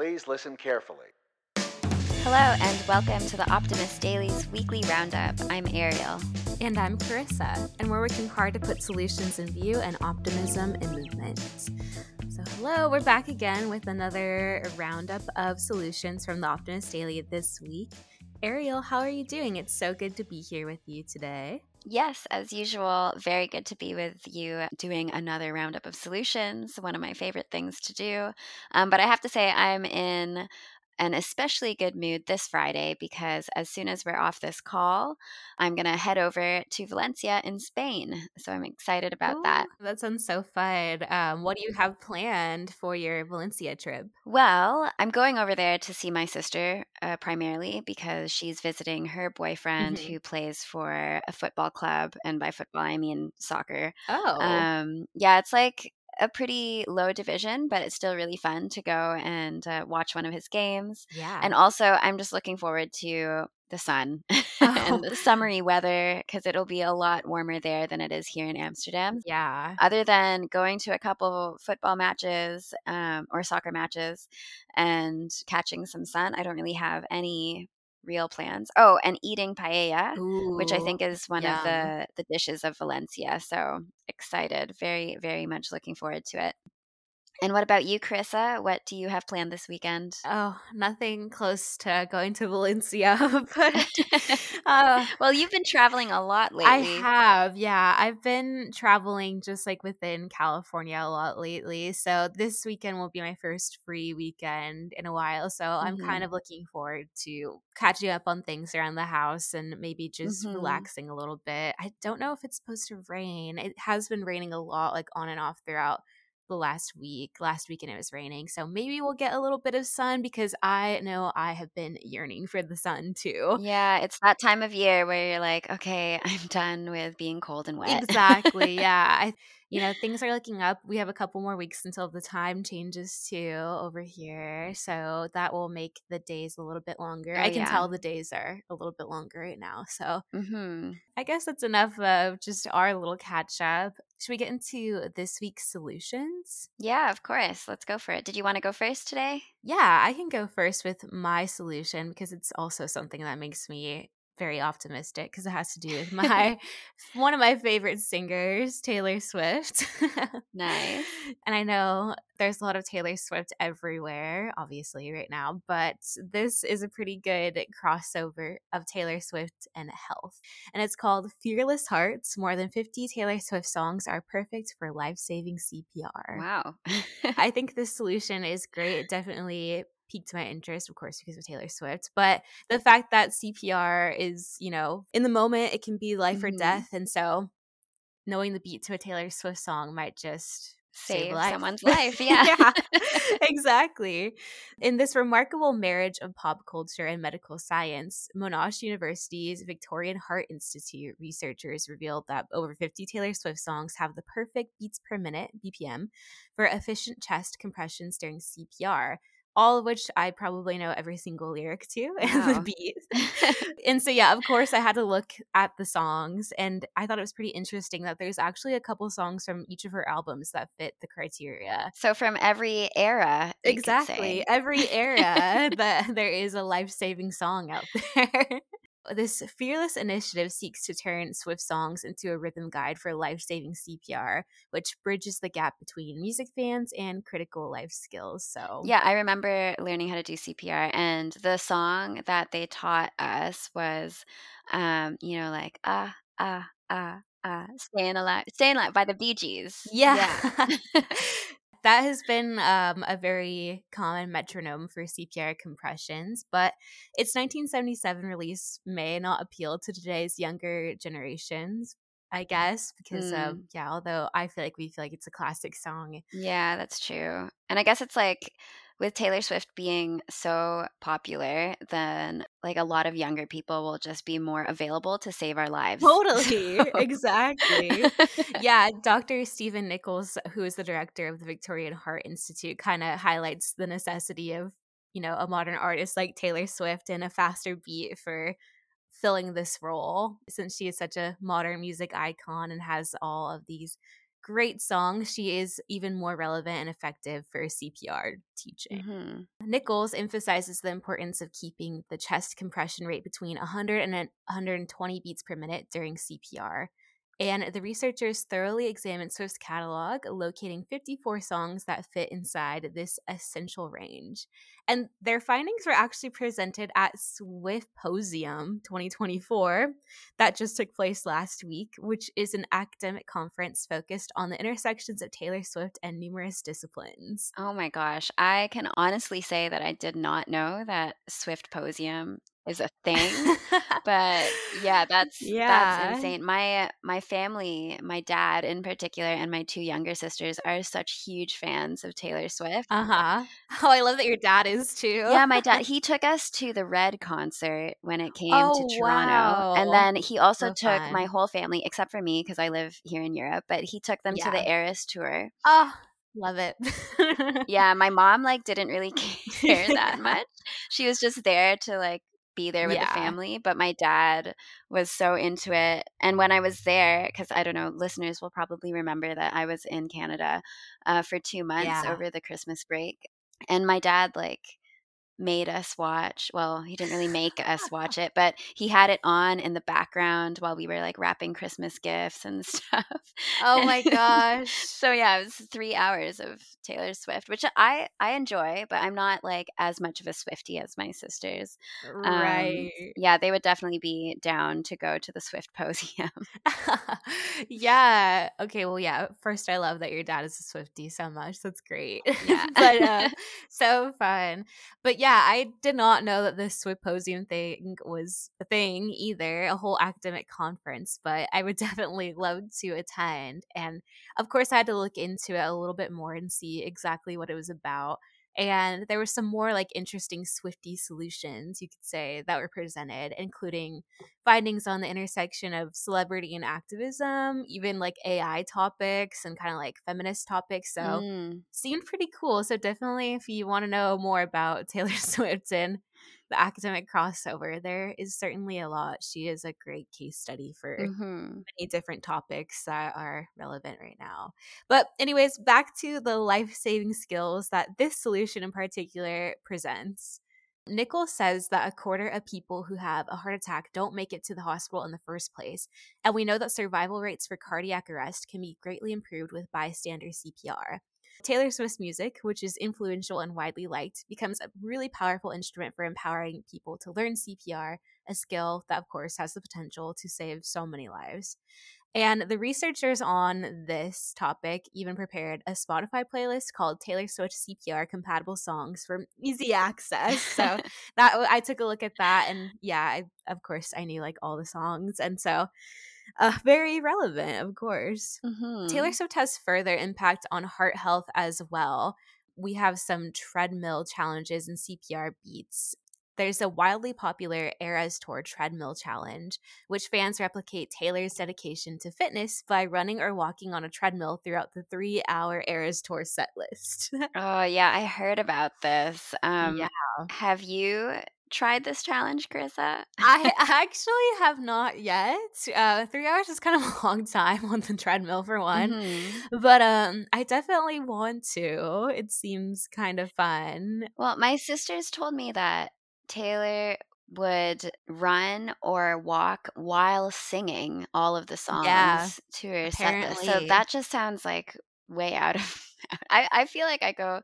Please listen carefully. Hello, and welcome to the Optimist Daily's weekly roundup. I'm Arielle. And I'm Karissa, and we're working hard to put solutions in view and optimism in movement. So, hello, we're back again with another roundup of solutions from the Optimist Daily this week. Arielle, how are you doing? It's so good to be here with you today. Yes, as usual, very good to be with you doing another roundup of solutions, one of my favorite things to do. Um, but I have to say, I'm in an especially good mood this Friday because as soon as we're off this call, I'm going to head over to Valencia in Spain. So I'm excited about that. That sounds so fun. Um, what do you have planned for your Valencia trip? Well, I'm going over there to see my sister uh, primarily because she's visiting her boyfriend Mhm. who plays for a football club. And by football, I mean soccer. Oh, Um, yeah, it's like a pretty low division, but it's still really fun to go and uh, watch one of his games. yeah. And also, I'm just looking forward to the sun Oh. and the summery weather because it'll be a lot warmer there than it is here in Amsterdam. yeah. Other than going to a couple football matches um, or soccer matches and catching some sun, I don't really have any real plans. Oh, and eating paella which I think is one yum. of the the dishes of Valencia. So excited, very very much looking forward to it. And what about you, Karissa? What do you have planned this weekend? Oh, nothing close to going to Valencia, but uh, well, you've been traveling a lot lately. I have, yeah. I've been traveling just like within California a lot lately. So this weekend will be my first free weekend in a while. So I'm Mhm. kind of looking forward to catching up on things around the house and maybe just Mhm. relaxing a little bit. I don't know if it's supposed to rain. It has been raining a lot, like on and off throughout the last week. Last weekend it was raining. So maybe we'll get a little bit of sun because I know I have been yearning for the sun too. Yeah, it's that time of year where you're like, okay, I'm done with being cold and wet. Exactly. Yeah. I you know, things are looking up. We have a couple more weeks until the time changes too over here. So that will make the days a little bit longer. Oh, I can yeah. tell the days are a little bit longer right now. So hmm I guess that's enough of just our little catch up. Should we get into this week's solutions? Yeah, of course. Let's go for it. Did you want to go first today? Yeah, I can go first with my solution because it's also something that makes me very optimistic because it has to do with my one of my favorite singers, Taylor Swift. Nice. And I know there's a lot of Taylor Swift everywhere, obviously, right now, but this is a pretty good crossover of Taylor Swift and health. And it's called Fearless Hearts. More than 50 Taylor Swift songs are perfect for life saving CPR. Wow. I think this solution is great. It definitely piqued my interest, of course, because of Taylor Swift. But the fact that CPR is, you know, in the moment, it can be life or Mhm. death. And so knowing the beat to a Taylor Swift song might just save, Save life. someone's life. Yeah. exactly. In this remarkable marriage of pop culture and medical science, Monash University's Victorian Heart Institute researchers revealed that over 50 Taylor Swift songs have the perfect beats per minute, BPM, for efficient chest compressions during CPR. All of which I probably know every single lyric to and Wow. the beat. and so, yeah, of course, I had to look at the songs, and I thought it was pretty interesting that there's actually a couple songs from each of her albums that fit the criteria. so from every era, Exactly. Every era that there is a life saving song out there. This fearless initiative seeks to turn Swift songs into a rhythm guide for life saving CPR, which bridges the gap between music fans and critical life skills. So, Yeah, I remember learning how to do CPR, and the song that they taught us was, um, you know, like ah ah ah ah, staying alive, staying alive by the Bee Gees. Yeah. that has been um, a very common metronome for CPR compressions, but its 1977 release may not appeal to today's younger generations, I guess, because, Mm. um, yeah, although I feel like we feel like it's a classic song. yeah, that's true. And I guess it's like with Taylor Swift being so popular, then like a lot of younger people will just be more available to save our lives. Totally. So- exactly. yeah, Dr. Stephen Nicholls, who is the director of the Victorian Heart Institute, kind of highlights the necessity of, you know, a modern artist like Taylor Swift and a faster beat for filling this role since she is such a modern music icon and has all of these great song, she is even more relevant and effective for CPR teaching. Mm-hmm. Nicholls emphasizes the importance of keeping the chest compression rate between 100 and 120 beats per minute during CPR. And the researchers thoroughly examined Swift's catalog, locating 54 songs that fit inside this essential range. And their findings were actually presented at Swiftposium 2024 that just took place last week, which is an academic conference focused on the intersections of Taylor Swift and numerous disciplines. Oh my gosh. I can honestly say that I did not know that Swiftposium is a thing. but yeah, that's yeah. that's insane. My my family, my dad in particular, and my two younger sisters are such huge fans of Taylor Swift. Uh huh. Oh, I love that your dad is too. yeah, my dad. He took us to the Red concert when it came oh, to Toronto, wow. and then he also so took fun. my whole family, except for me because I live here in Europe. But he took them yeah. to the Eras tour. Oh, Love it. yeah, my mom like didn't really care that much. She was just there to like be there with yeah. the family, but my dad was so into it. And when I was there, because I don't know, listeners will probably remember that I was in Canada uh, for two months yeah. over the Christmas break. And my dad, like, made us watch. Well, he didn't really make us watch it, but he had it on in the background while we were like wrapping Christmas gifts and stuff. Oh my gosh. so yeah, it was 3 hours of Taylor Swift, which I I enjoy, but I'm not like as much of a Swifty as my sisters. Right. Um, yeah, they would definitely be down to go to the Swiftposium. yeah. Okay, well yeah, first I love that your dad is a Swifty so much. That's great. Yeah. but uh, so fun. But yeah, yeah, I did not know that this Swiftposium thing was a thing either, a whole academic conference, but I would definitely love to attend. And of course, I had to look into it a little bit more and see exactly what it was about. And there were some more like interesting Swifty solutions, you could say, that were presented, including findings on the intersection of celebrity and activism, even like AI topics and kind of like feminist topics. So mm. seemed pretty cool. So definitely if you want to know more about Taylor Swift and the academic crossover, there is certainly a lot. She is a great case study for mm-hmm. many different topics that are relevant right now. But, anyways, back to the life saving skills that this solution in particular presents. Nicholls says that a quarter of people who have a heart attack don't make it to the hospital in the first place, and we know that survival rates for cardiac arrest can be greatly improved with bystander CPR. Taylor Swift's music, which is influential and widely liked, becomes a really powerful instrument for empowering people to learn CPR, a skill that, of course, has the potential to save so many lives. And the researchers on this topic even prepared a Spotify playlist called Taylor Swift CPR compatible songs for easy access. So that I took a look at that, and yeah, I, of course, I knew like all the songs, and so uh, very relevant, of course. Mm-hmm. Taylor Swift has further impact on heart health as well. We have some treadmill challenges and CPR beats. There's a wildly popular Eras Tour treadmill challenge, which fans replicate Taylor's dedication to fitness by running or walking on a treadmill throughout the three hour Eras Tour set list. oh, yeah, I heard about this. Um, yeah. Have you tried this challenge, Karissa? I actually have not yet. Uh, three hours is kind of a long time on the treadmill for one, mm-hmm. but um, I definitely want to. It seems kind of fun. Well, my sisters told me that Taylor would run or walk while singing all of the songs yeah, to her set list. So that just sounds like way out of. I, I feel like I go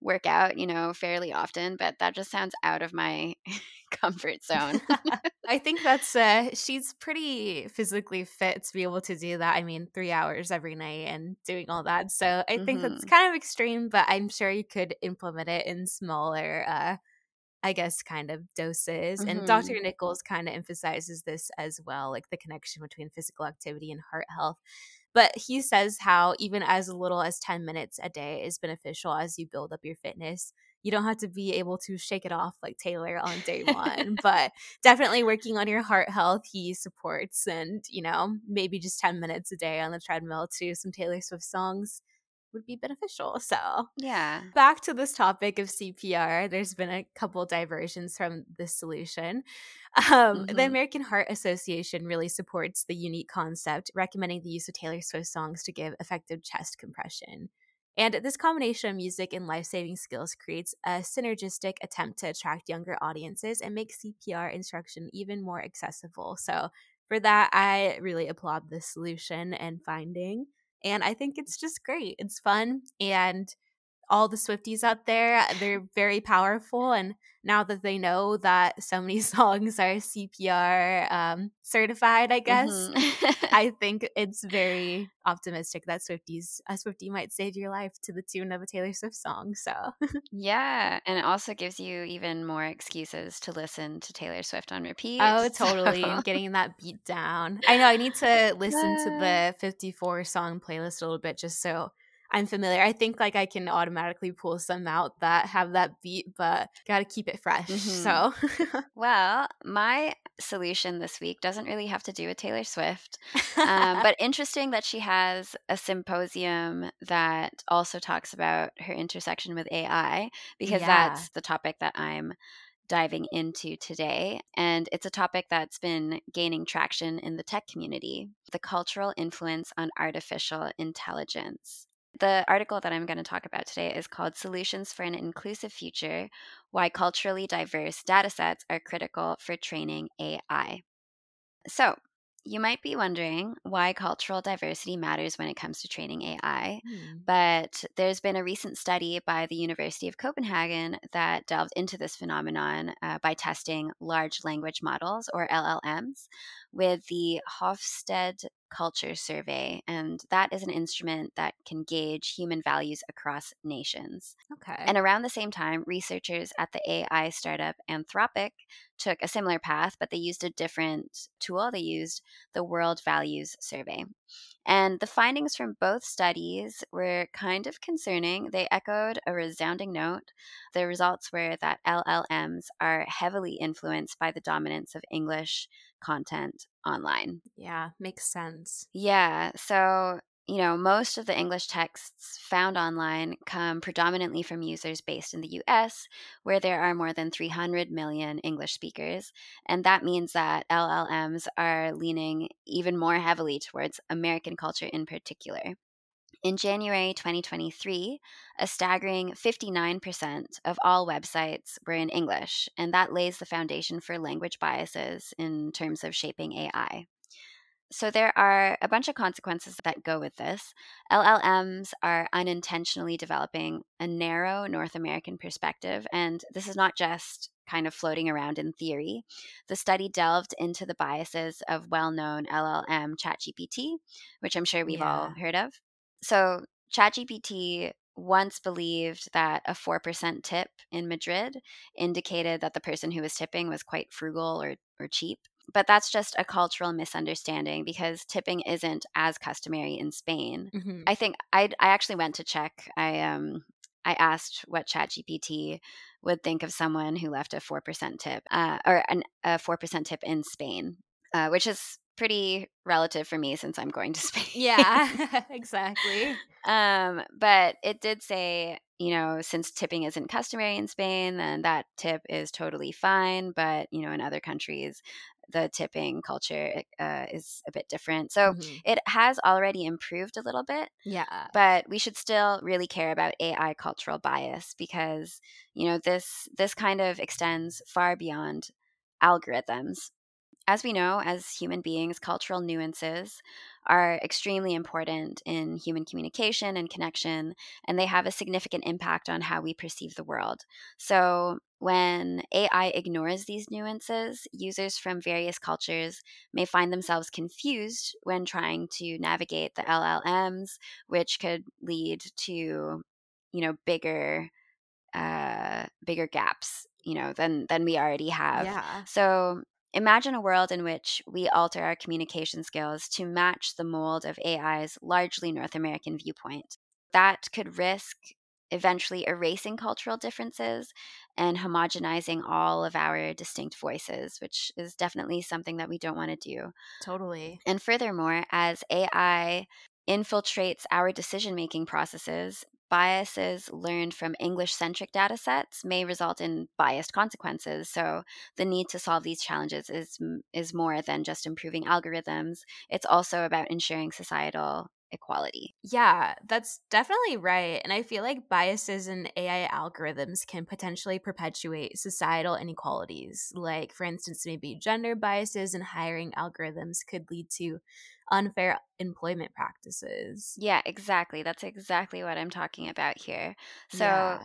work out, you know, fairly often, but that just sounds out of my comfort zone. I think that's uh she's pretty physically fit to be able to do that. I mean, 3 hours every night and doing all that. So, I think mm-hmm. that's kind of extreme, but I'm sure you could implement it in smaller uh I guess kind of doses. Mm-hmm. And Dr. Nicholls kind of emphasizes this as well, like the connection between physical activity and heart health. But he says how even as little as 10 minutes a day is beneficial as you build up your fitness. You don't have to be able to shake it off like Taylor on day one, but definitely working on your heart health, he supports. And, you know, maybe just 10 minutes a day on the treadmill to some Taylor Swift songs would be beneficial. So, yeah. Back to this topic of CPR, there's been a couple diversions from this solution. Um, mm-hmm. The American Heart Association really supports the unique concept, recommending the use of Taylor Swift songs to give effective chest compression. And this combination of music and life saving skills creates a synergistic attempt to attract younger audiences and make CPR instruction even more accessible. So, for that, I really applaud this solution and finding. And I think it's just great. It's fun. And all the Swifties out there, they're very powerful. And now that they know that so many songs are CPR um, certified, I guess, mm-hmm. I think it's very optimistic that Swifties a Swiftie might save your life to the tune of a Taylor Swift song. So yeah, and it also gives you even more excuses to listen to Taylor Swift on repeat. Oh, totally, so. getting that beat down. I know I need to listen to the 54 song playlist a little bit just so I'm familiar. I think like I can automatically pull some out that have that beat, but got to keep it fresh. Mm-hmm. So, well, my solution this week doesn't really have to do with Taylor Swift, um, but interesting that she has a symposium that also talks about her intersection with AI because yeah. that's the topic that I'm diving into today. And it's a topic that's been gaining traction in the tech community the cultural influence on artificial intelligence. The article that I'm going to talk about today is called Solutions for an Inclusive Future Why Culturally Diverse Datasets Are Critical for Training AI. So, you might be wondering why cultural diversity matters when it comes to training AI, mm. but there's been a recent study by the University of Copenhagen that delved into this phenomenon uh, by testing large language models, or LLMs, with the Hofstede Culture Survey. And that is an instrument that can gauge human values across nations. Okay. And around the same time, researchers at the AI startup Anthropic took a similar path, but they used a different tool. They used the World Values Survey. And the findings from both studies were kind of concerning. They echoed a resounding note. The results were that LLMs are heavily influenced by the dominance of English content online. Yeah, makes sense. Yeah. So, you know, most of the English texts found online come predominantly from users based in the US, where there are more than 300 million English speakers. And that means that LLMs are leaning even more heavily towards American culture in particular. In January 2023, a staggering 59% of all websites were in English, and that lays the foundation for language biases in terms of shaping AI. So, there are a bunch of consequences that go with this. LLMs are unintentionally developing a narrow North American perspective, and this is not just kind of floating around in theory. The study delved into the biases of well known LLM ChatGPT, which I'm sure we've yeah. all heard of. So ChatGPT once believed that a 4% tip in Madrid indicated that the person who was tipping was quite frugal or, or cheap. But that's just a cultural misunderstanding because tipping isn't as customary in Spain. Mm-hmm. I think I I actually went to check. I um I asked what ChatGPT would think of someone who left a 4% tip uh, or an, a 4% tip in Spain, uh, which is pretty relative for me since I'm going to Spain. Yeah, exactly. Um, but it did say, you know, since tipping isn't customary in Spain, then that tip is totally fine. But, you know, in other countries, the tipping culture uh, is a bit different. So mm-hmm. it has already improved a little bit. Yeah. But we should still really care about AI cultural bias because, you know, this this kind of extends far beyond algorithms. As we know, as human beings, cultural nuances are extremely important in human communication and connection, and they have a significant impact on how we perceive the world. So, when AI ignores these nuances, users from various cultures may find themselves confused when trying to navigate the LLMs, which could lead to, you know, bigger uh, bigger gaps you know than than we already have yeah. so Imagine a world in which we alter our communication skills to match the mold of AI's largely North American viewpoint. That could risk eventually erasing cultural differences and homogenizing all of our distinct voices, which is definitely something that we don't want to do. Totally. And furthermore, as AI infiltrates our decision making processes, biases learned from English centric data sets may result in biased consequences. So, the need to solve these challenges is, is more than just improving algorithms, it's also about ensuring societal equality. Yeah, that's definitely right. And I feel like biases in AI algorithms can potentially perpetuate societal inequalities. Like, for instance, maybe gender biases in hiring algorithms could lead to unfair employment practices. Yeah, exactly. That's exactly what I'm talking about here. So, yeah.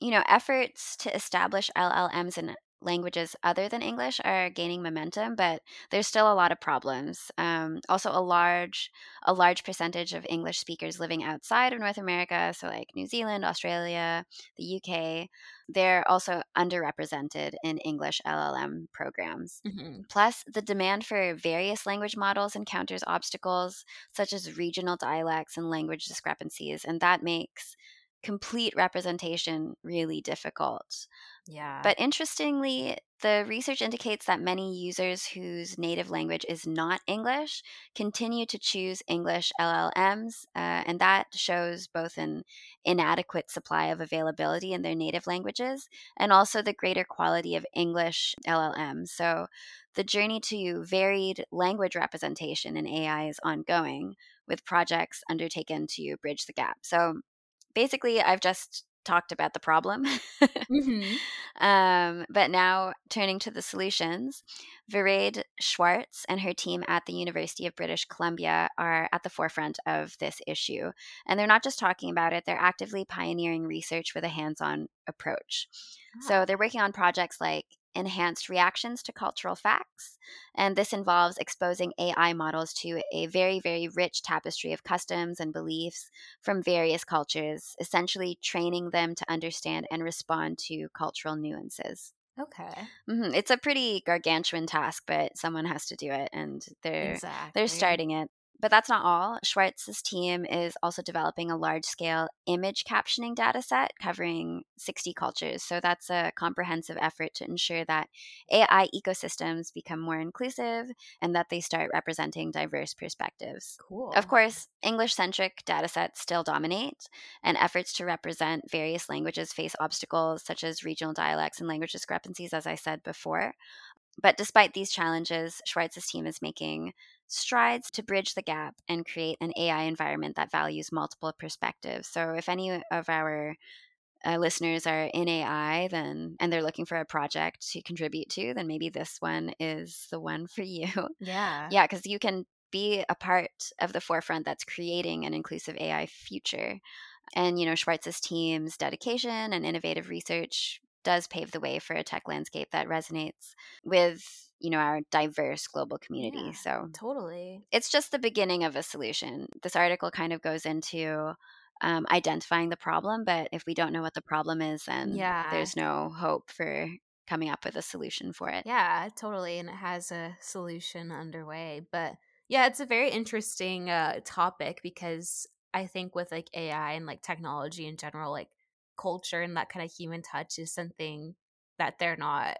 you know, efforts to establish LLMs in languages other than English are gaining momentum, but there's still a lot of problems. Um, also, a large a large percentage of English speakers living outside of North America, so like New Zealand, Australia, the UK, they're also underrepresented in English LLM programs. Mm-hmm. Plus, the demand for various language models encounters obstacles such as regional dialects and language discrepancies, and that makes complete representation really difficult. Yeah. But interestingly, the research indicates that many users whose native language is not English continue to choose English LLMs, uh, and that shows both an inadequate supply of availability in their native languages and also the greater quality of English LLMs. So the journey to varied language representation in AI is ongoing, with projects undertaken to bridge the gap. So basically, I've just talked about the problem. mm-hmm. um, but now turning to the solutions, Vered Shwartz and her team at the University of British Columbia are at the forefront of this issue. And they're not just talking about it, they're actively pioneering research with a hands on approach. Ah. So they're working on projects like enhanced reactions to cultural facts. And this involves exposing AI models to a very, very rich tapestry of customs and beliefs from various cultures, essentially training them to understand and respond to cultural nuances. Okay. Mm-hmm. It's a pretty gargantuan task, but someone has to do it, and they're exactly. they're starting it. But that's not all. Shwartz's team is also developing a large scale image captioning data set covering 60 cultures. So that's a comprehensive effort to ensure that AI ecosystems become more inclusive and that they start representing diverse perspectives. Cool. Of course, English centric data sets still dominate, and efforts to represent various languages face obstacles such as regional dialects and language discrepancies, as I said before. But despite these challenges, Shwartz's team is making strides to bridge the gap and create an AI environment that values multiple perspectives. So, if any of our uh, listeners are in AI, then and they're looking for a project to contribute to, then maybe this one is the one for you. Yeah, yeah, because you can be a part of the forefront that's creating an inclusive AI future. And you know, Shwartz's team's dedication and innovative research does pave the way for a tech landscape that resonates with you know our diverse global community yeah, so totally. it's just the beginning of a solution. This article kind of goes into um, identifying the problem but if we don't know what the problem is then yeah. there's no hope for coming up with a solution for it. Yeah totally and it has a solution underway but yeah it's a very interesting uh, topic because i think with like ai and like technology in general like culture and that kind of human touch is something that they're not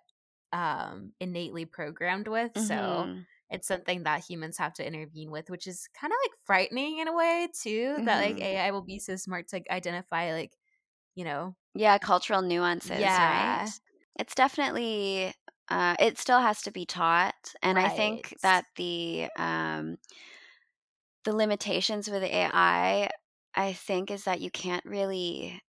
um, innately programmed with. Mm-hmm. So it's something that humans have to intervene with, which is kind of like frightening in a way too. Mm-hmm. That like mm-hmm. AI will be so smart to like, identify like, you know, yeah, cultural nuances. Yeah, right? it's definitely. Uh, it still has to be taught, and right. I think that the um, the limitations with AI, I think, is that you can't really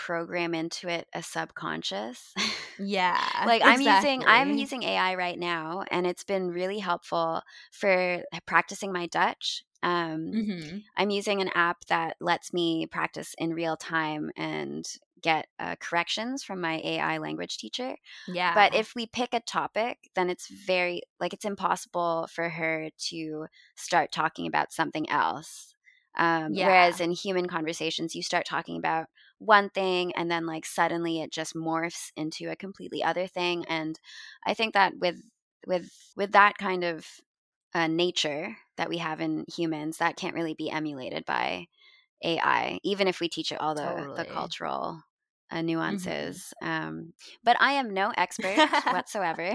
program into it a subconscious. Yeah. like I'm using I'm using AI right now and it's been really helpful for practicing my Dutch. Um, mm-hmm. I'm using an app that lets me practice in real time and get uh, corrections from my AI language teacher. Yeah. But if we pick a topic, then it's very like it's impossible for her to start talking about something else. Um, yeah. Whereas in human conversations, you start talking about one thing and then like suddenly it just morphs into a completely other thing. And I think that with with with that kind of uh, nature that we have in humans, that can't really be emulated by AI, even if we teach it all the totally. the cultural uh, mm-hmm. nuances. Mm-hmm. Um, but I am no expert whatsoever.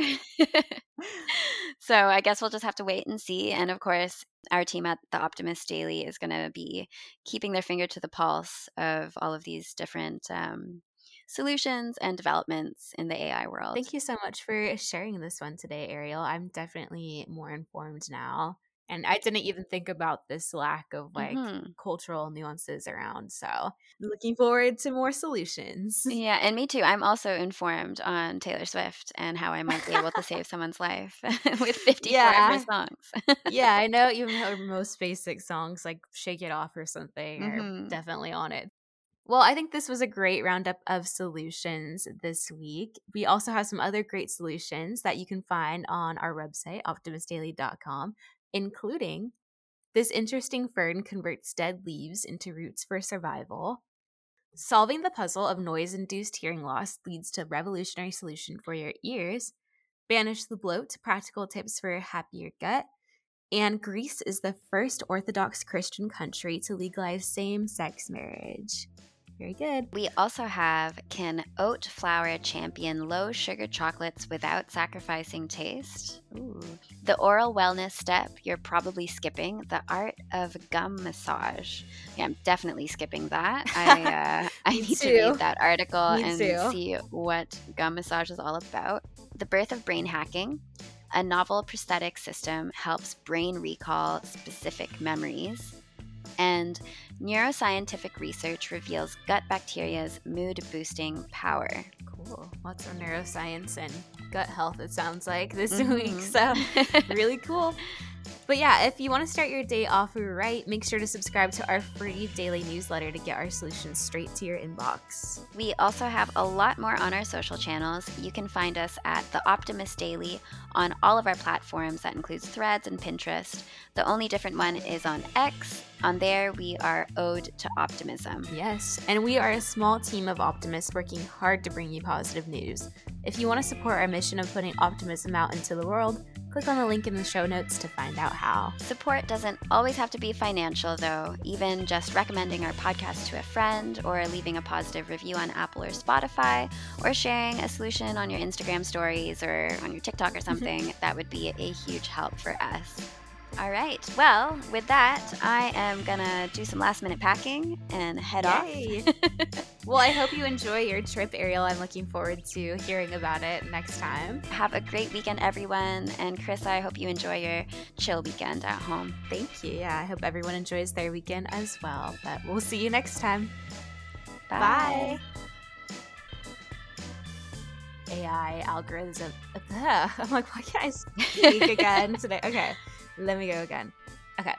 so I guess we'll just have to wait and see. And of course, our team at the Optimist Daily is going to be keeping their finger to the pulse of all of these different um, solutions and developments in the AI world. Thank you so much for sharing this one today, Arielle. I'm definitely more informed now. And I didn't even think about this lack of like mm-hmm. cultural nuances around. So, looking forward to more solutions. Yeah, and me too. I'm also informed on Taylor Swift and how I might be able to save someone's life with 54 yeah. of her songs. yeah, I know even her most basic songs like Shake It Off or something mm-hmm. are definitely on it. Well, I think this was a great roundup of solutions this week. We also have some other great solutions that you can find on our website, optimistdaily.com, including this interesting fern converts dead leaves into roots for survival. Solving the puzzle of noise induced hearing loss leads to a revolutionary solution for your ears. Banish the bloat, practical tips for a happier gut. And Greece is the first Orthodox Christian country to legalize same sex marriage. Very good. We also have Can oat flour champion low sugar chocolates without sacrificing taste? Ooh. The oral wellness step you're probably skipping, the art of gum massage. Yeah, I'm definitely skipping that. I uh, I need too. to read that article Me and too. see what gum massage is all about. The birth of brain hacking. A novel prosthetic system helps brain recall specific memories and neuroscientific research reveals gut bacteria's mood boosting power. Cool. Lots of neuroscience and gut health, it sounds like, this mm-hmm. week. So, really cool. But yeah, if you want to start your day off right, make sure to subscribe to our free daily newsletter to get our solutions straight to your inbox. We also have a lot more on our social channels. You can find us at The Optimist Daily on all of our platforms. That includes Threads and Pinterest. The only different one is on X. On there, we are Ode to Optimism. Yes, and we are a small team of optimists working hard to bring you positive news. If you want to support our mission of putting optimism out into the world, Click on the link in the show notes to find out how. Support doesn't always have to be financial, though. Even just recommending our podcast to a friend, or leaving a positive review on Apple or Spotify, or sharing a solution on your Instagram stories or on your TikTok or mm-hmm. something, that would be a huge help for us. All right. Well, with that, I am going to do some last minute packing and head Yay. off. well, I hope you enjoy your trip, Arielle. I'm looking forward to hearing about it next time. Have a great weekend, everyone. And Chris, I hope you enjoy your chill weekend at home. Thank you. Yeah, I hope everyone enjoys their weekend as well. But we'll see you next time. Bye. Bye. AI algorithm. I'm like, why can't I speak again today? Okay. Let me go again. Okay.